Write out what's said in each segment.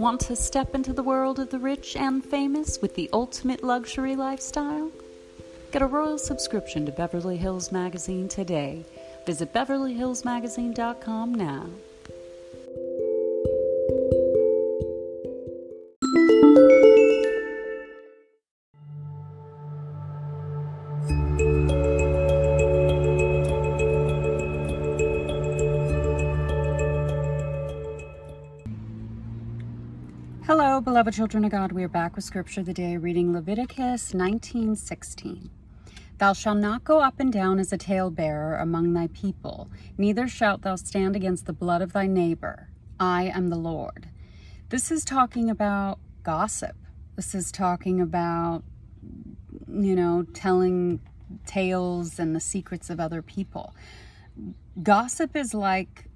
Want to step into the world of the rich and famous with the ultimate luxury lifestyle? Get a royal subscription to Beverly Hills Magazine today. Visit BeverlyHillsMagazine.com now. Hello, beloved children of God. We are back with Scripture of the day, reading Leviticus 19:16. Thou shalt not go up and down as a talebearer among thy people, neither shalt thou stand against the blood of thy neighbor. I am the Lord. This is talking about gossip. This is talking about, you know, telling tales and the secrets of other people. Gossip is like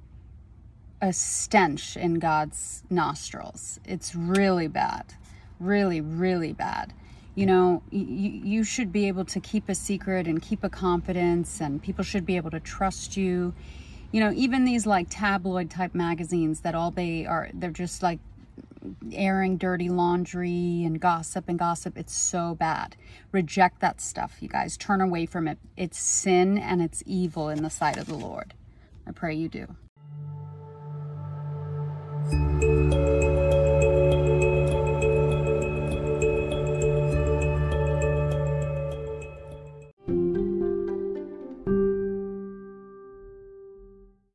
a stench in God's nostrils. It's really bad. Really, really bad. You know, you, you should be able to keep a secret and keep a confidence, and people should be able to trust you. You know, even these like tabloid type magazines that all they are, they're just like airing dirty laundry and gossip and gossip. It's so bad. Reject that stuff, you guys. Turn away from it. It's sin and it's evil in the sight of the Lord. I pray you do. Bye.